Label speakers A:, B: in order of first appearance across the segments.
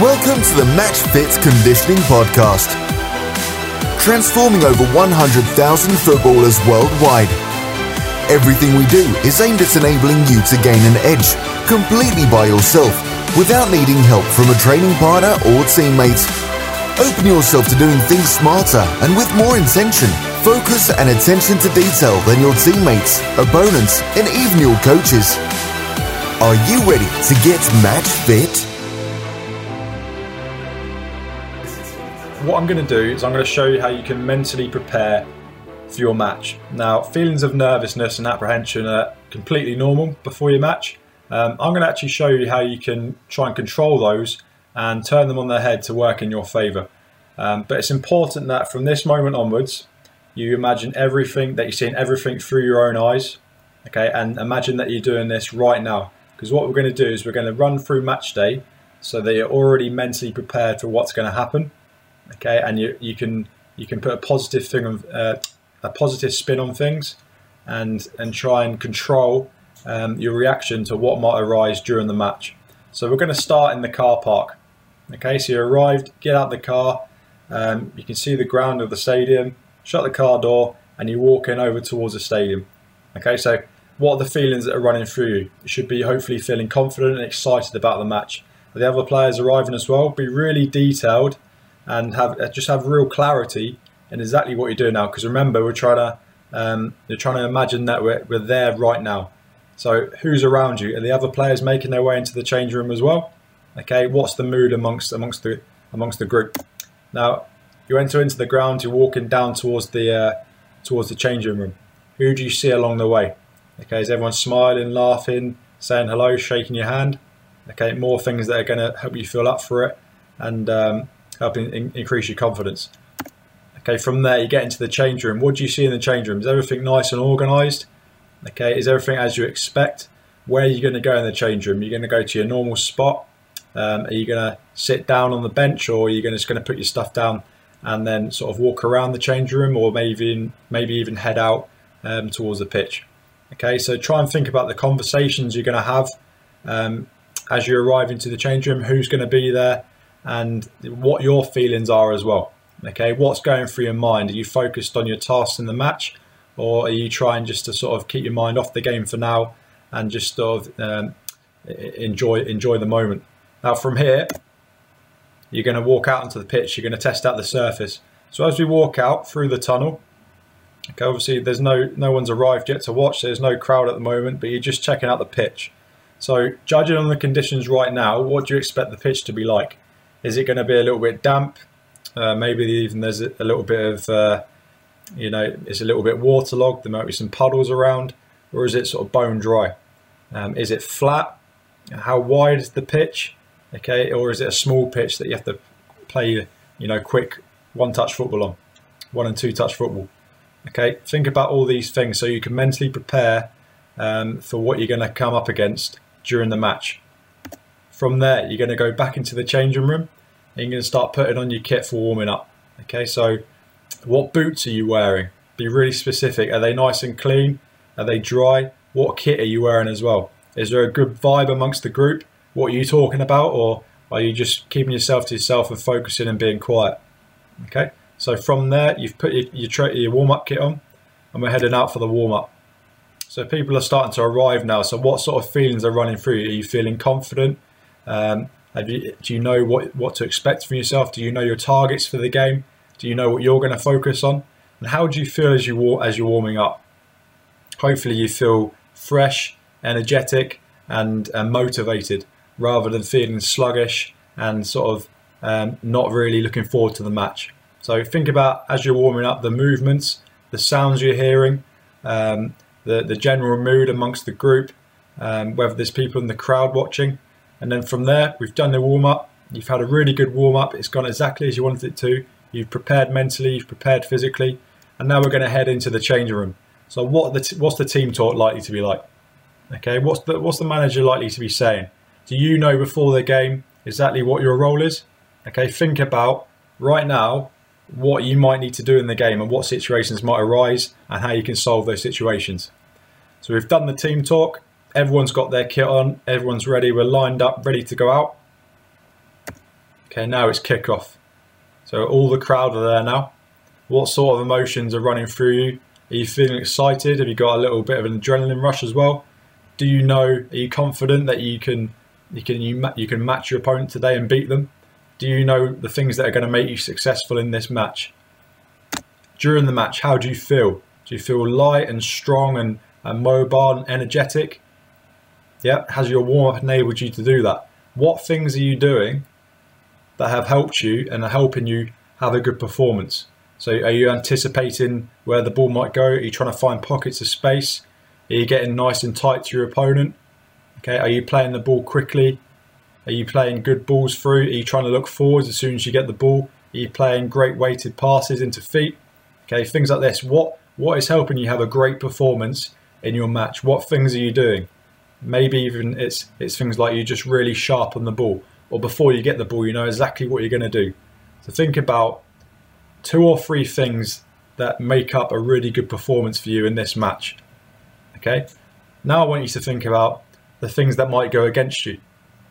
A: Welcome to the Match Fit Conditioning Podcast. Transforming over 100,000 footballers worldwide. Everything we do is aimed at enabling you to gain an edge completely by yourself without needing help from a training partner or teammate. Open yourself to doing things smarter and with more intention, focus and attention to detail than your teammates, opponents, and even your coaches. Are you ready to get match fit?
B: What I'm going to do is I'm going to show you how you can mentally prepare for your match. Now, feelings of nervousness and apprehension are completely normal before your match. Um, I'm going to actually show you how you can try and control those and turn them on their head to work in your favour. Um, but it's important that from this moment onwards, you imagine everything that you're seeing everything through your own eyes, okay, and imagine that you're doing this right now. Because what we're going to do is we're going to run through match day so that you're already mentally prepared for what's going to happen okay? And you, you can you can put a positive thing uh, a positive spin on things and and try and control um, your reaction to what might arise during the match. So we're going to start in the car park okay? So you arrived get out the car um, you can see the ground of the stadium shut the car door and you walk in over towards the stadium okay? So what are the feelings that are running through you? You should be hopefully feeling confident and excited about the match. The other players arriving as well be really detailed and have uh, just have real clarity in exactly what you're doing now. Because remember, we're trying to um, you're trying to imagine that we're, we're there right now. So who's around you? Are the other players making their way into the change room as well? Okay, what's the mood amongst amongst the amongst the group? Now you enter into the ground. You're walking down towards the uh, towards the changing room. Who do you see along the way? Okay, is everyone smiling, laughing, saying hello, shaking your hand? Okay, more things that are going to help you feel up for it, and um, helping in, increase your confidence. Okay, from there you get into the change room. What do you see in the change room? Is everything nice and organised? Okay, is everything as you expect? Where are you going to go in the change room? You're going to go to your normal spot. Um, are you going to sit down on the bench, or are you going to, just going to put your stuff down and then sort of walk around the change room, or maybe maybe even head out um, towards the pitch? Okay, so try and think about the conversations you're going to have um, as you arrive into the change room. Who's going to be there? And what your feelings are as well. Okay, what's going through your mind? Are you focused on your tasks in the match, or are you trying just to sort of keep your mind off the game for now and just sort of um, enjoy enjoy the moment? Now, from here, you're going to walk out onto the pitch. You're going to test out the surface. So as we walk out through the tunnel, okay, obviously there's no no one's arrived yet to watch. There's no crowd at the moment, but you're just checking out the pitch. So judging on the conditions right now, what do you expect the pitch to be like? Is it going to be a little bit damp? Uh, maybe even there's a little bit of, uh, you know, it's a little bit waterlogged. There might be some puddles around, or is it sort of bone dry? Um, is it flat? How wide is the pitch? Okay, or is it a small pitch that you have to play, you know, quick one-touch football on, one and two-touch football? Okay, think about all these things so you can mentally prepare um, for what you're going to come up against during the match. From there, you're going to go back into the changing room and you're going to start putting on your kit for warming up. Okay, so what boots are you wearing? Be really specific. Are they nice and clean? Are they dry? What kit are you wearing as well? Is there a good vibe amongst the group? What are you talking about? Or are you just keeping yourself to yourself and focusing and being quiet? Okay, so from there, you've put your, your, your warm up kit on and we're heading out for the warm up. So people are starting to arrive now. So what sort of feelings are running through you? Are you feeling confident? Um, you, do you know what, what to expect from yourself? Do you know your targets for the game? Do you know what you're going to focus on? And how do you feel as you as you're warming up? Hopefully, you feel fresh, energetic, and, and motivated, rather than feeling sluggish and sort of um, not really looking forward to the match. So think about as you're warming up the movements, the sounds you're hearing, um, the the general mood amongst the group, um, whether there's people in the crowd watching, and then from there, we've done the warm up. You've had a really good warm up. It's gone exactly as you wanted it to. You've prepared mentally, you've prepared physically, and now we're going to head into the changing room. So, what the what's the team talk likely to be like? Okay, what's the what's the manager likely to be saying? Do you know before the game exactly what your role is? Okay, think about right now what you might need to do in the game and what situations might arise and how you can solve those situations. So we've done the team talk. Everyone's got their kit on, everyone's ready, we're lined up, ready to go out. Okay, now it's kickoff. So all the crowd are there now. What sort of emotions are running through you? Are you feeling excited? Have you got a little bit of an adrenaline rush as well? Do you know? Are you confident that you can you can you, you can match your opponent today and beat them? Do you know the things that are going to make you successful in this match? During the match, how do you feel? Do you feel light and strong and, and mobile and energetic? Yeah, has your warm up enabled you to do that? What things are you doing that have helped you and are helping you have a good performance? So, are you anticipating where the ball might go? Are you trying to find pockets of space? Are you getting nice and tight to your opponent? Okay, are you playing the ball quickly? Are you playing good balls through? Are you trying to look forwards as soon as you get the ball? Are you playing great weighted passes into feet? Okay, things like this. What what is helping you have a great performance in your match? What things are you doing? Maybe even it's it's things like you just really sharp on the ball, or before you get the ball, you know exactly what you're going to do. So think about two or three things that make up a really good performance for you in this match. Okay. Now I want you to think about the things that might go against you.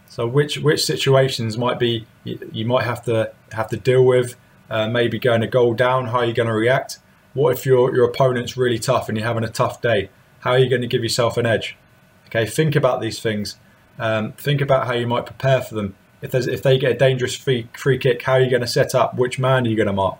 B: So which which situations might be you, you might have to have to deal with? Uh, maybe going a goal down. How are you going to react? What if your your opponent's really tough and you're having a tough day? How are you going to give yourself an edge? Okay, think about these things. Um, think about how you might prepare for them. If if they get a dangerous free free kick, how are you going to set up? Which man are you going to mark?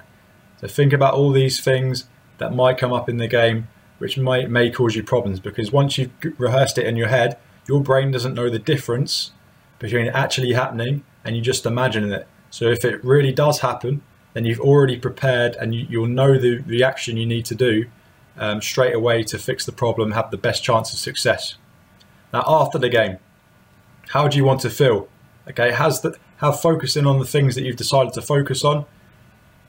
B: So think about all these things that might come up in the game, which might may cause you problems because once you've rehearsed it in your head, your brain doesn't know the difference between it actually happening and you just imagining it. So if it really does happen, then you've already prepared and you, will know the reaction you need to do um, straight away to fix the problem, have the best chance of success. Now, after the game, how do you want to feel? Okay, has the have focusing on the things that you've decided to focus on.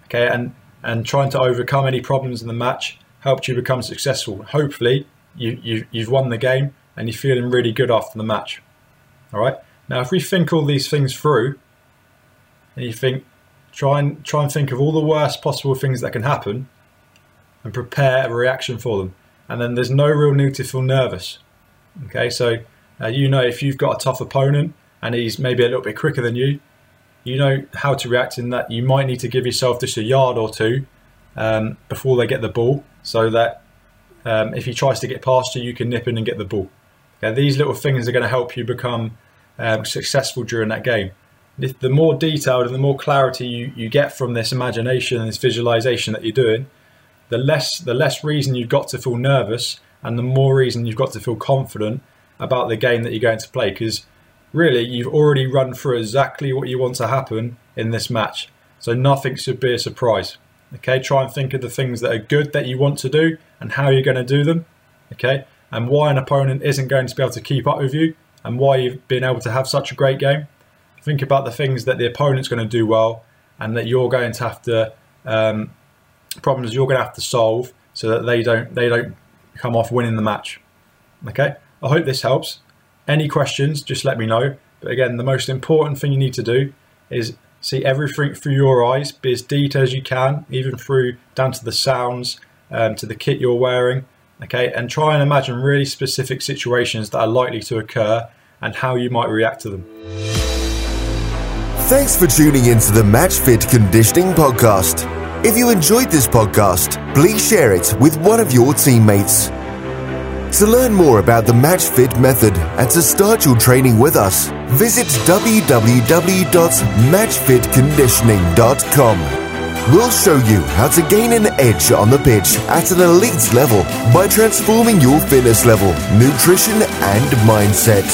B: Okay, and and trying to overcome any problems in the match helped you become successful. Hopefully, you, you you've won the game and you're feeling really good after the match. All right. Now, if we think all these things through, and you think, try and try and think of all the worst possible things that can happen, and prepare a reaction for them. And then there's no real need to feel nervous. Okay, so uh, you know if you've got a tough opponent and he's maybe a little bit quicker than you, you know how to react in that. You might need to give yourself just a yard or two um, before they get the ball, so that um, if he tries to get past you, you can nip in and get the ball. Okay, these little things are going to help you become um, successful during that game. The more detailed and the more clarity you, you get from this imagination and this visualization that you're doing, the less the less reason you've got to feel nervous and the more reason you've got to feel confident about the game that you're going to play because really you've already run through exactly what you want to happen in this match. So nothing should be a surprise. Okay, try and think of the things that are good that you want to do and how you're going to do them. Okay, and why an opponent isn't going to be able to keep up with you and why you've been able to have such a great game. Think about the things that the opponent's going to do well and that you're going to have to um, problems you're going to have to solve so that they don't they don't come off winning the match. Okay, I hope this helps. Any questions, just let me know. But again, the most important thing you need to do is see everything through your eyes, be as detailed as you can, even through down to the sounds, um, to the kit you're wearing, okay, and try and imagine really specific situations that are likely to occur and how you might react to them.
A: Thanks for tuning into the Match Fit Conditioning Podcast. If you enjoyed this podcast, please share it with one of your teammates. To learn more about the Match Fit method and to start your training with us, visit www.matchfitconditioning.com. We'll show you how to gain an edge on the pitch at an elite level by transforming your fitness level, nutrition, and mindset.